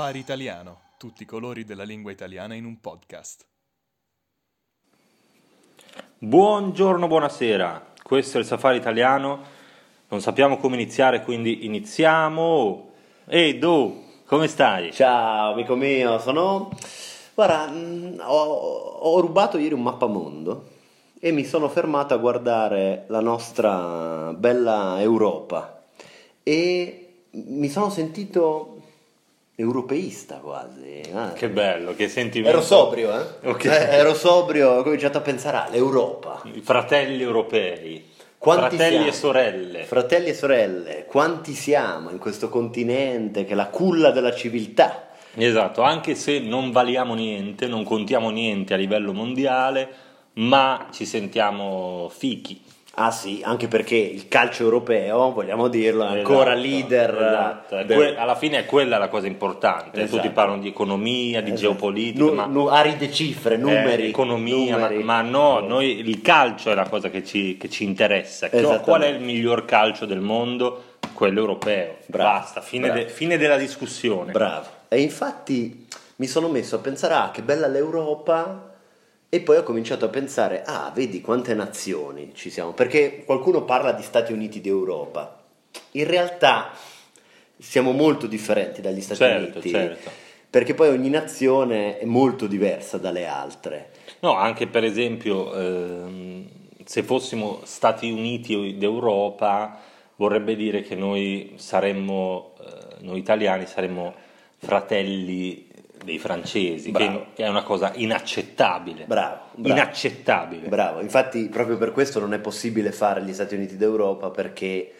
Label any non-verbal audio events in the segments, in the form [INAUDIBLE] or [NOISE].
Safari Italiano, tutti i colori della lingua italiana in un podcast. Buongiorno, buonasera, questo è il Safari Italiano, non sappiamo come iniziare, quindi iniziamo. Ehi, Do, come stai? Ciao amico mio, sono... Guarda, mh, ho, ho rubato ieri un mappamondo e mi sono fermato a guardare la nostra bella Europa e mi sono sentito europeista quasi. eh. Che bello, che sentimento. Ero sobrio, eh? Ok. Eh, ero sobrio, ho cominciato a pensare all'Europa. I fratelli europei, Quanti fratelli siamo? e sorelle. Fratelli e sorelle, quanti siamo in questo continente che è la culla della civiltà? Esatto, anche se non valiamo niente, non contiamo niente a livello mondiale, ma ci sentiamo fichi. Ah sì, anche perché il calcio europeo, vogliamo dirlo, è ancora Esatto, leader. esatto. Del- que- alla fine è quella la cosa importante. Esatto. Tutti parlano di economia, di Esatto. geopolitica, Nu- ma nu- aride cifre, numeri. eh, economia, ma- numeri. Ma, no, noi, il calcio è la cosa che ci, che ci interessa. Qual è il miglior calcio del mondo? Quello europeo. Bravo, Basta, fine, de- fine della discussione. Bravo. E infatti mi sono messo a pensare, ah, che bella l'Europa. E poi ho cominciato a pensare, ah, vedi quante nazioni ci siamo. Perché qualcuno parla di Stati Uniti d'Europa. In realtà siamo molto differenti dagli Stati Certo, Uniti. certo. Perché poi ogni nazione è molto diversa dalle altre. No, anche per esempio, ehm, se fossimo Stati Uniti d'Europa, vorrebbe dire che noi saremmo, eh, noi italiani saremmo fratelli dei francesi, che, che è una cosa inaccettabile. Bravo, bravo. Inaccettabile. Bravo, infatti proprio per questo non è possibile fare gli Stati Uniti d'Europa perché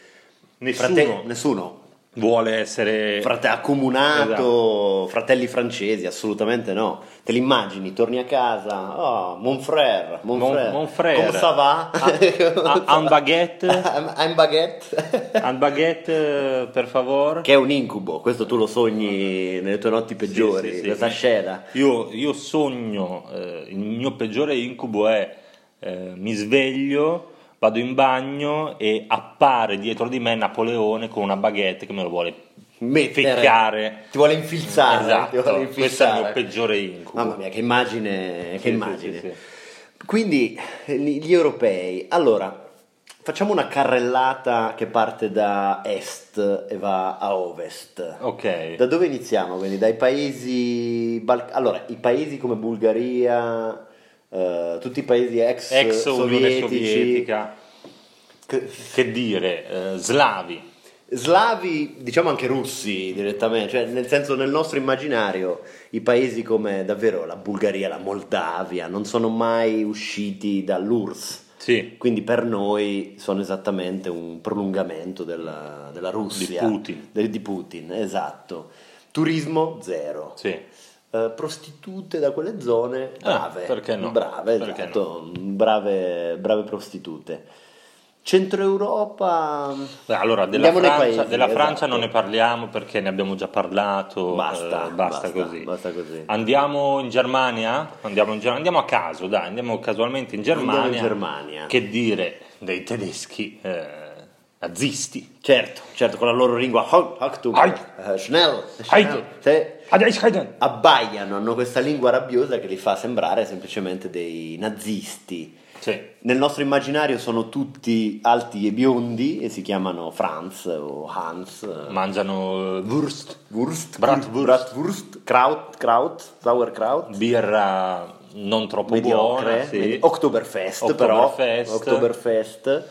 Nessuno frate- nessuno vuole essere... frate- accomunato, fratelli francesi, assolutamente no. Te l'immagini, torni a casa, oh, mon frère, mon, Mon- frère, mon frère. come ça va? Ah, ah, [LAUGHS] un baguette? [LAUGHS] un baguette. Un baguette, per favore. che è un incubo, questo tu lo sogni nelle tue notti peggiori, Sì, sì, sì. questa scena. Io, io sogno, eh, il mio peggiore incubo è eh, mi sveglio, vado in bagno e appare dietro di me Napoleone con una baguette che me lo vuole Mettere. ficcare. Ti vuole infilzare, Esatto, vuole questo è il mio infilzare. peggiore incubo. Mamma mia, che immagine, che Sì, sì, immagine. sì, sì. Quindi eh, gli gli europei, allora facciamo una carrellata che parte da est e va a ovest. Ok, Da dove iniziamo? Quindi dai paesi Bal- allora, i paesi come Bulgaria, eh, tutti i paesi ex, ex Unione sovietici, Sovietica, che- che dire, eh, slavi. slavi, diciamo anche russi direttamente, cioè nel senso nel nostro immaginario i paesi come davvero la Bulgaria, la Moldavia non sono mai usciti dall'URSS. Sì, Quindi per noi sono esattamente un prolungamento della, della Russia. Di Putin. Di Putin, esatto. Turismo zero. sì. Eh, prostitute da quelle zone, Ah, brave. perché no? Brave, esatto. Brave, brave prostitute. Centro Europa. Allora, della, Francia, paesi, della esatto. Francia non ne parliamo perché ne abbiamo già parlato. Basta, eh, basta, basta, così. basta così. Andiamo in Germania? Andiamo, in andiamo a caso, dai, andiamo casualmente in Germania. Andiamo in Germania. Che dire dei tedeschi eh, nazisti? Certo, certo, con la loro lingua. Ai. eh, Schnell. Schnell. Adesso abbaiano, hanno questa lingua rabbiosa che li fa sembrare semplicemente dei nazisti. Sì. Nel nostro immaginario sono tutti alti e biondi e si chiamano Franz o Hans. eh, Mangiano eh, Wurst, Wurst, Bratwurst. Bratwurst, Kraut, Kraut, Sauerkraut, birra non troppo mediocre, buona, sì. medi- Oktoberfest, però, Oktoberfest.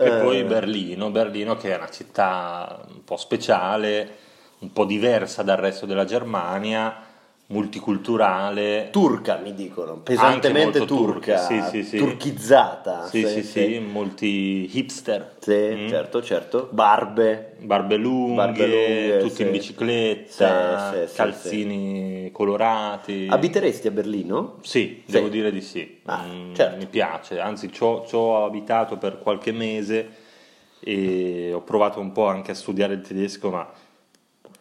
E Eh, poi Berlino, Berlino che è una città un po' speciale, un po' diversa dal resto della Germania, multiculturale. turca mi dicono, pesantemente turca, turca, sì, sì, sì. turchizzata. Sì, sì, sì, molti hipster, Sì, Mm. certo, certo. Barbe, barbe lunghe, Barbe lunghe, tutti in bicicletta, calzini colorati. abiteresti a Berlino? Sì, devo dire di sì. Ah, Mm, certo. Mi piace, anzi ci ho, ci ho abitato per qualche mese e ho provato un po' anche a studiare il tedesco, ma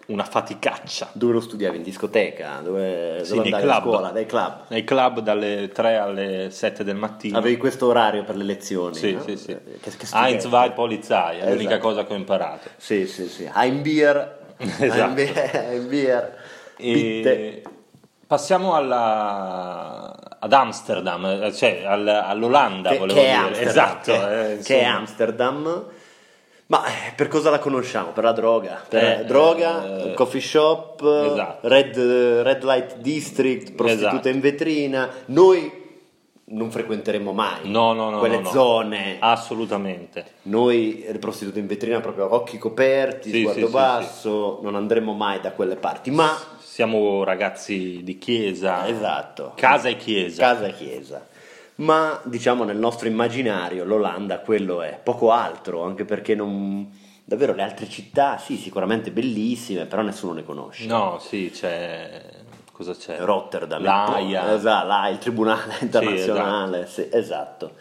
una faticaccia. Dove lo studiavi? In discoteca? Dove, Sì, dove nei andavi a club. scuola? Dai club? Nei club dalle 3 alle 7 del mattino. Avevi questo orario per le lezioni? Sì, no? sì, sì. Eh, Che, che Heinz vai Polizei, è l'unica Esatto. cosa che ho imparato. Sì, sì, sì. Ein Bier. [LAUGHS] Esatto. Ein Bier. Ein Bier. E passiamo alla- ad Amsterdam, cioè al- all'Olanda, che, volevo che dire. Amsterdam, Esatto, che, eh, che è. Amsterdam. Ma eh, per cosa la conosciamo? Per la droga. Per Eh, droga, eh, coffee shop, esatto. red, red light district, prostituta Esatto. in vetrina. Noi non frequenteremo mai No, no, no, quelle zone. Assolutamente. Noi, le prostitute in vetrina, proprio occhi coperti, Sì, sguardo sì, sì, basso, non andremo mai da quelle parti. Ma, Siamo ragazzi di chiesa, esatto, casa e chiesa. casa e chiesa. Ma diciamo nel nostro immaginario l'Olanda quello è, poco altro, anche perché non... Davvero le altre città, sì, sicuramente bellissime, però nessuno ne conosce. No, sì, c'è... Cosa c'è? Rotterdam, L'Aia. il, esatto, l'Aia, il Tribunale internazionale, sì, esatto.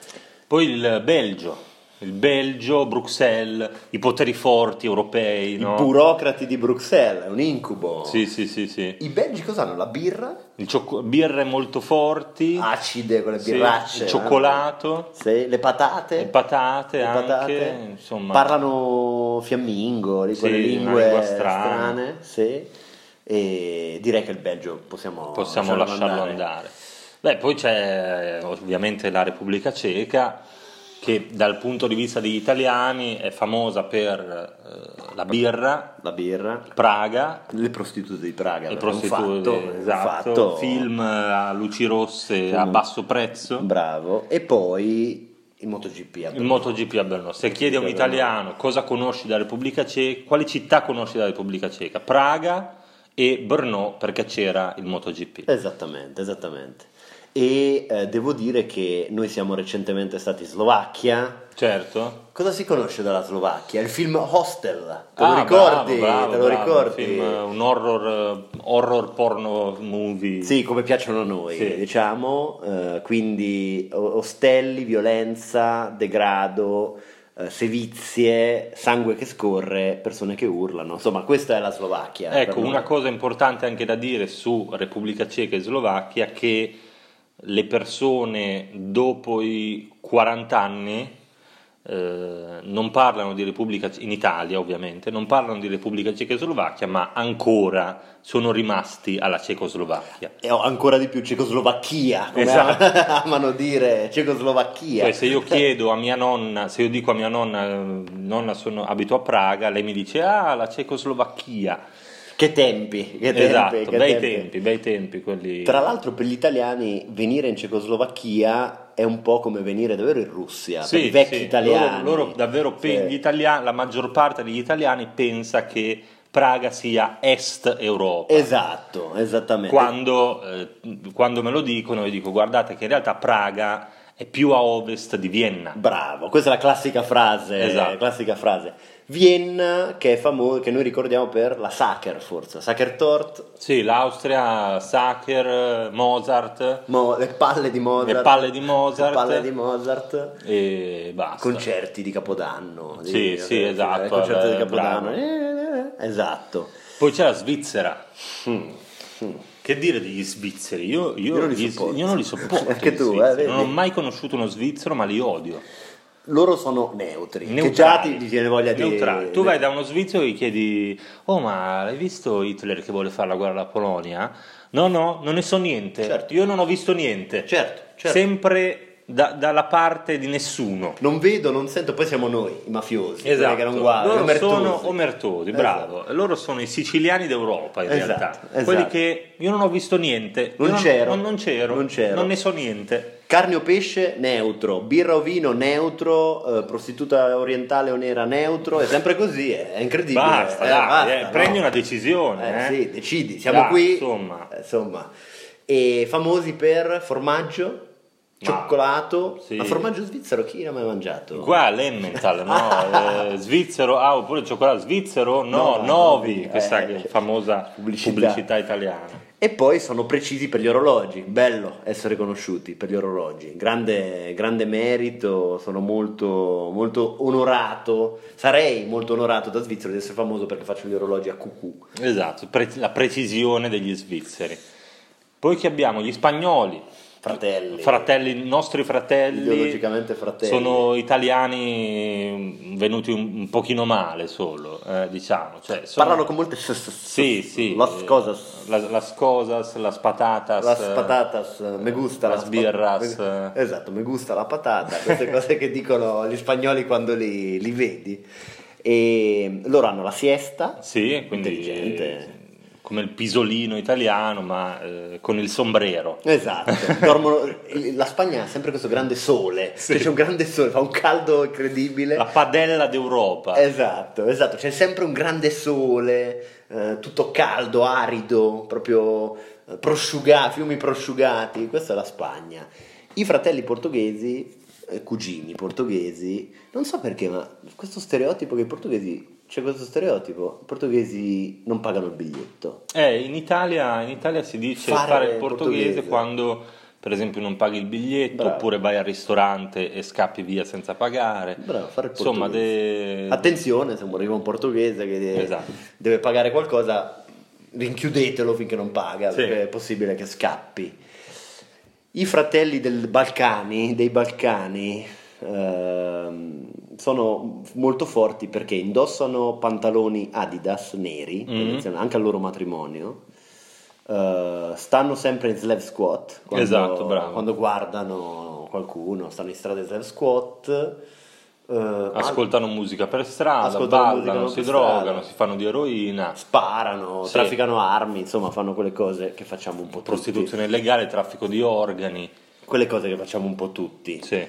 Poi il Belgio, il Belgio, Bruxelles, i poteri forti europei, no? I burocrati di Bruxelles, è un incubo. Sì, sì, sì, sì. I belgi cosa hanno? La birra? Il ciocco- birre molto forti, Acide, quelle sì, birracce. il cioccolato, Sì, le patate. le patate Le anche, patate. insomma. Parlano fiammingo, Sì, quelle lingue strane. Sì. E direi che il Belgio possiamo, possiamo lasciarlo andare. Beh, poi c'è ovviamente la Repubblica Ceca che dal punto di vista degli italiani è famosa per eh, la birra, La birra. Praga, Le prostitute di Praga. le prostitute, fatto, esatto, fatto. film a luci rosse a basso prezzo. Bravo. E poi il MotoGP. a Il Brno. MotoGP a Brno. Se chiedi a un italiano cosa conosci dalla Repubblica Ceca, quali città conosci dalla Repubblica Ceca? Praga e Brno perché c'era il MotoGP. Esattamente, esattamente. E eh, devo dire che noi siamo recentemente stati in Slovacchia. Certo. Cosa si conosce dalla Slovacchia? Il film Hostel. Te lo Ah, ricordi? bravo, bravo, Te lo bravo. ricordi? Un, film, un horror, horror porno movie. Sì, come piacciono a noi, Sì. diciamo, eh, quindi ostelli, violenza, degrado, eh, sevizie, sangue che scorre, persone che urlano, insomma questa è la Slovacchia. Ecco, una cosa importante anche da dire su Repubblica Ceca e Slovacchia che le persone dopo i 40 anni eh, non parlano di Repubblica in Italia ovviamente, non parlano di Repubblica Ceca e Slovacchia, ma ancora sono rimasti alla Cecoslovacchia. E ho ancora di più Cecoslovacchia, come Esatto. [LAUGHS] amano dire Cecoslovacchia. Cioè, se io chiedo a mia nonna, se io dico a mia nonna, nonna sono, abito a Praga, lei mi dice ah la Cecoslovacchia. Che tempi, che tempi, esatto, che bei tempi. bei tempi quelli. Tra l'altro per gli italiani venire in Cecoslovacchia è un po' come venire davvero in Russia, per i vecchi sì, italiani. Loro, loro davvero, Sì. gli italiani, la maggior parte degli italiani pensa che Praga sia est Europa. Esatto, esattamente. Quando, eh, quando me lo dicono, io dico guardate che in realtà Praga è più a ovest di Vienna. Bravo, questa è la classica frase, Esatto. classica frase. Vienna che è famosa, che noi ricordiamo per la Sacher forse, Sacher Tort, Sì, l'Austria, Sacher, Mozart Mo- le palle di Mozart, Le palle di Mozart. le palle di Mozart, e basta. concerti di Capodanno. Sì, di- sì, eh, esatto, concerti di eh, Capodanno. bravo. Eh, eh, esatto. Poi c'è la Svizzera. Mm, mm. Che dire degli svizzeri? Io, io- Io non li sopporto. io non li [LAUGHS] sopporto. Anche tu, eh, vedi? non ho mai conosciuto uno svizzero, ma li odio. Loro sono neutri, che Neutrali. già ti, ti viene voglia di... Neutrali. Tu vai da uno svizzero e gli chiedi: Oh, ma hai visto Hitler che vuole fare la guerra alla Polonia? No, no, non ne so niente. Certo. Io non ho visto niente. Certo, certo. Sempre da- dalla parte di nessuno. Non vedo, non sento, poi siamo noi, i mafiosi, Esatto, che non guardano, loro omertosi. sono omertosi, bravo. Loro sono i siciliani d'Europa in Esatto, realtà. esatto. Quelli che io non ho visto niente, Non c'ero. non, non c'ero, Non c'ero. non ne so niente. Carne o pesce neutro, birra o vino neutro, eh, prostituta orientale o nera neutro, è sempre così, è, è incredibile. Basta, eh, dai, basta, eh, no? prendi una decisione. Eh, eh. sì, decidi, siamo Dai, qui. insomma. eh, insomma. E famosi per formaggio, Ma- cioccolato, sì. ma formaggio svizzero chi l'ha mai mangiato? Qua l'Emmental, no? [LAUGHS] Eh, svizzero, ah, oppure il cioccolato svizzero, no, No, Novi, eh, questa famosa pubblicità. pubblicità. italiana. E poi sono precisi per gli orologi, bello essere conosciuti per gli orologi, grande, grande merito, sono molto, molto onorato, sarei molto onorato da svizzero di essere famoso perché faccio gli orologi a cucù. Esatto, pre- la precisione degli svizzeri. Poi che abbiamo? Gli spagnoli, fratelli. fratelli, nostri fratelli, Ideologicamente fratelli. sono italiani venuti un, un pochino male solo, eh, diciamo. Cioè, sono- Parlano con molte Sì, sì. Las cosas. La- las cosas, las patatas. Las eh, patatas, me gusta las spa- birras, me- eh. Esatto, me gusta la patata, queste [LAUGHS] cose che dicono gli spagnoli quando li, li vedi. E loro hanno la siesta, Sì, quindi Intelligente. Come il pisolino italiano, ma eh, con il sombrero. Esatto, [LAUGHS] dormono, la Spagna ha sempre questo grande sole, Sì. cioè c'è un grande sole, fa un caldo incredibile. La padella d'Europa. Esatto, esatto, c'è sempre un grande sole, eh, tutto caldo, arido, proprio eh, prosciugato, fiumi prosciugati, questa è la Spagna. I fratelli portoghesi, eh, cugini portoghesi, non so perché, ma questo stereotipo che i portoghesi, c'è questo stereotipo, i portoghesi non pagano il biglietto. Eh, in, Italia, in Italia si dice Fare fare, il portoghese, portoghese. quando per esempio non paghi il biglietto Bravo. oppure vai al ristorante e scappi via senza pagare. Bravo, fare il Insomma, portoghese. de- Attenzione, se arriva un portoghese che deve, Esatto. deve pagare qualcosa, rinchiudetelo finché non paga, Sì. perché è possibile che scappi. I fratelli del Balcani, dei Balcani ehm, sono molto forti perché indossano pantaloni Adidas neri, Mhm. tradizionali, anche al loro matrimonio. eh, stanno sempre in slave squat quando, Esatto, bravo. quando guardano qualcuno, stanno in strada in slave squat. eh, ascoltano musica per strada, Ascoltano musica ballano, si strada. drogano, si fanno di eroina, sparano, Sì. trafficano armi, insomma fanno quelle cose che facciamo un po' tutti. prostituzione illegale, traffico di organi. Quelle cose che facciamo un po' tutti. Sì.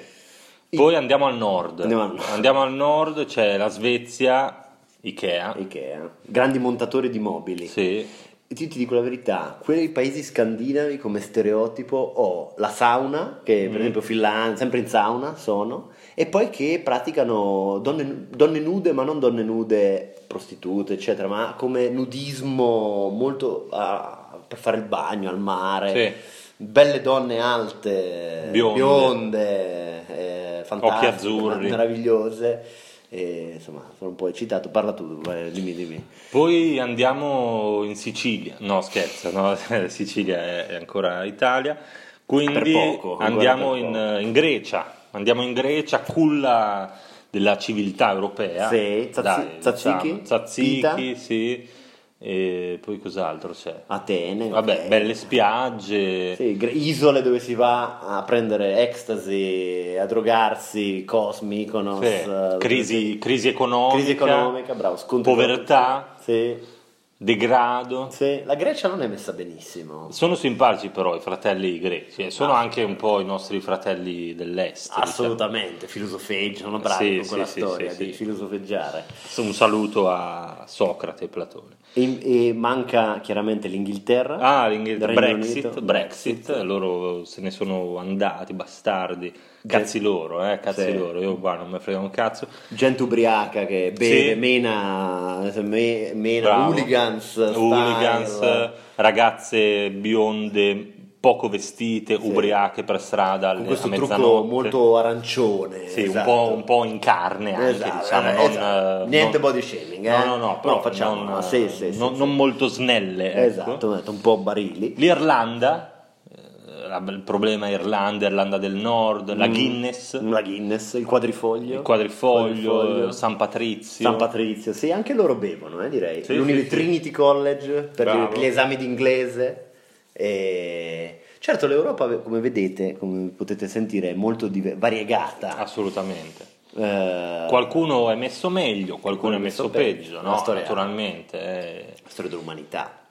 Poi andiamo al nord. Andiamo al nord. Andiamo al nord, c'è la Svezia, Ikea. Ikea. Grandi montatori di mobili. Sì. E ti, ti dico la verità, quei paesi scandinavi come stereotipo ho la sauna, che Mm. per esempio Finlandia, sempre in sauna sono, e poi che praticano donne, donne nude, ma non donne nude prostitute, eccetera, ma come nudismo molto ah, per fare il bagno al mare. Sì. Belle donne alte, Bionde. bionde, fantastiche, Occhi azzurri. meravigliose. E, insomma, sono un po' eccitato. Parla tu, vai, dimmi, dimmi. Poi andiamo in Sicilia, no scherzo, no? [LAUGHS] Sicilia è ancora Italia, quindi poco, andiamo in, in Grecia, andiamo in Grecia, culla della civiltà europea. Sì, Dai, Tzatziki? diciamo, Tzatziki, sì, e poi cos'altro c'è? Atene. Vabbè, ok. belle spiagge, Sì, isole dove si va a prendere ecstasy, a drogarsi, Cosmi, Mykonos, sì, eh, crisi, crisi economica, crisi economica, bravo, povertà, Sì, degrado. sì. La Grecia non è messa benissimo. Sono simpatici però i fratelli greci, e sono anche un po' i nostri fratelli dell'est. diciamo. Assolutamente, filosofeggi, sono bravi Sì, con quella storia di filosofeggiare. Un saluto a Socrate e Platone. E, e manca chiaramente l'Inghilterra. Ah, l'Inghilterra, Brexit. Brexit, loro se ne sono andati, bastardi, cazzi loro, eh, cazzi Sì. loro, io qua non mi frega un cazzo. Gente ubriaca che beve, Sì. mena, me- mena hooligans. Hooligans, ragazze bionde, poco vestite, Sì. ubriache per strada alle- questo a trucco mezzanotte. molto arancione. Sì, esatto. un, po', un po' in carne anche, Esatto, diciamo, eh, non, esatto. eh, Niente non- body shaming, eh? No, no, no, però No, facciamo, non, sì, sì, sì, non- sì. non molto snelle, ecco. Esatto, detto, un po' barili. L'Irlanda, eh, il problema è Irlanda, Irlanda del Nord, la Guinness, La Guinness, il quadrifoglio. il quadrifoglio, Quadrifoglio. San Patrizio. San Patrizio, sì, anche loro bevono, eh, direi. Sì, sì, sì. Trinity College per, Bravo. gli esami di inglese. E... Certo, l'Europa, come vedete, come potete sentire, è molto variegata. Assolutamente. Eh, Qualcuno è messo meglio, qualcuno è messo peggio, La no? storia- naturalmente. eh. la storia dell'umanità.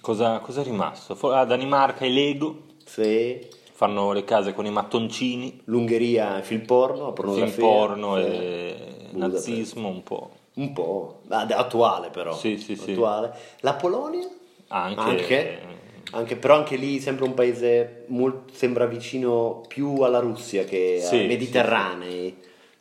Cosa, cosa è rimasto? Fo- A Danimarca i Lego Sì. fanno le case con i mattoncini, L'Ungheria, il film porno, la pornografia. film porno sì. e Budapest. nazismo un po'. Un po', Ah, attuale però. Sì, sì, sì. Attuale. La Polonia? Anche, Anche? Anche, però anche lì sempre un paese molt- sembra vicino più alla Russia che Sì, ai mediterranei.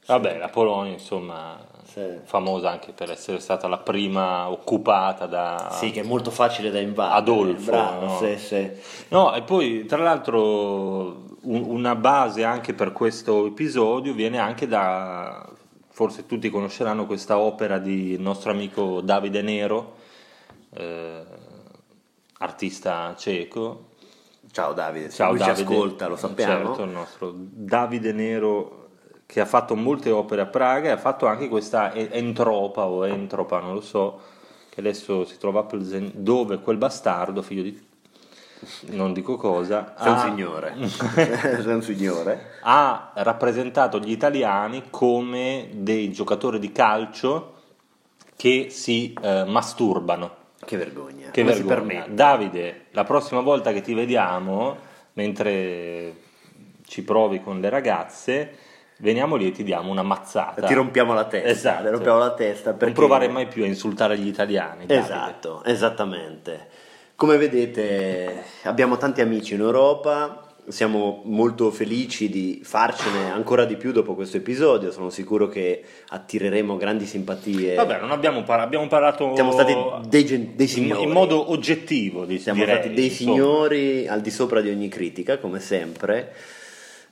Vabbè, la Polonia, insomma, Sì. famosa anche per essere stata la prima occupata da... Sì, che è molto facile da invadere. Adolfo, Bravo, no? sì, sì. No, e poi tra l'altro un- una base anche per questo episodio viene anche da, forse tutti conosceranno questa opera di nostro amico Davide Nero, eh, artista ceco, Ciao Davide, Ciao lui Davide, ci ascolta, lo sappiamo. Certo, il nostro Davide Nero che ha fatto molte opere a Praga e ha fatto anche questa Entropa o Entropa, non lo so, che adesso si trova a Plzen, dove quel bastardo, figlio di non dico cosa, un ha- signore. [LAUGHS] Sei un signore. ha rappresentato gli italiani come dei giocatori di calcio che si eh, masturbano. Che vergogna. Che Come vergogna. Davide, la prossima volta che ti vediamo, mentre ci provi con le ragazze, veniamo lì e ti diamo una mazzata. Ti rompiamo la testa. Esatto. Rompiamo la testa perché... Non provare mai più a insultare gli italiani. Davide. Esatto, esattamente. Come vedete abbiamo tanti amici in Europa, siamo molto felici di farcene ancora di più dopo questo episodio, sono sicuro che attireremo grandi simpatie. Vabbè, non abbiamo, par- abbiamo parlato. Siamo stati dei, gen- dei in, signori. in modo oggettivo, di- Siamo direi, stati dei insomma. signori al di sopra di ogni critica, come sempre.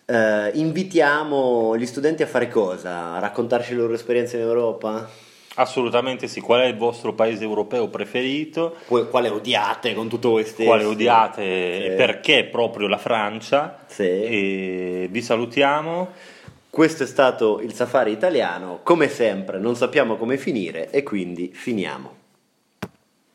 Eh, invitiamo gli studenti a fare cosa? A raccontarci le loro esperienze in Europa? Assolutamente sì. Qual è il vostro paese europeo preferito? Qu- Quale odiate con tutto voi stessi? Quale odiate Sì. e perché proprio la Francia? Sì. E vi salutiamo. Questo è stato il safari italiano, come sempre non sappiamo come finire e quindi finiamo.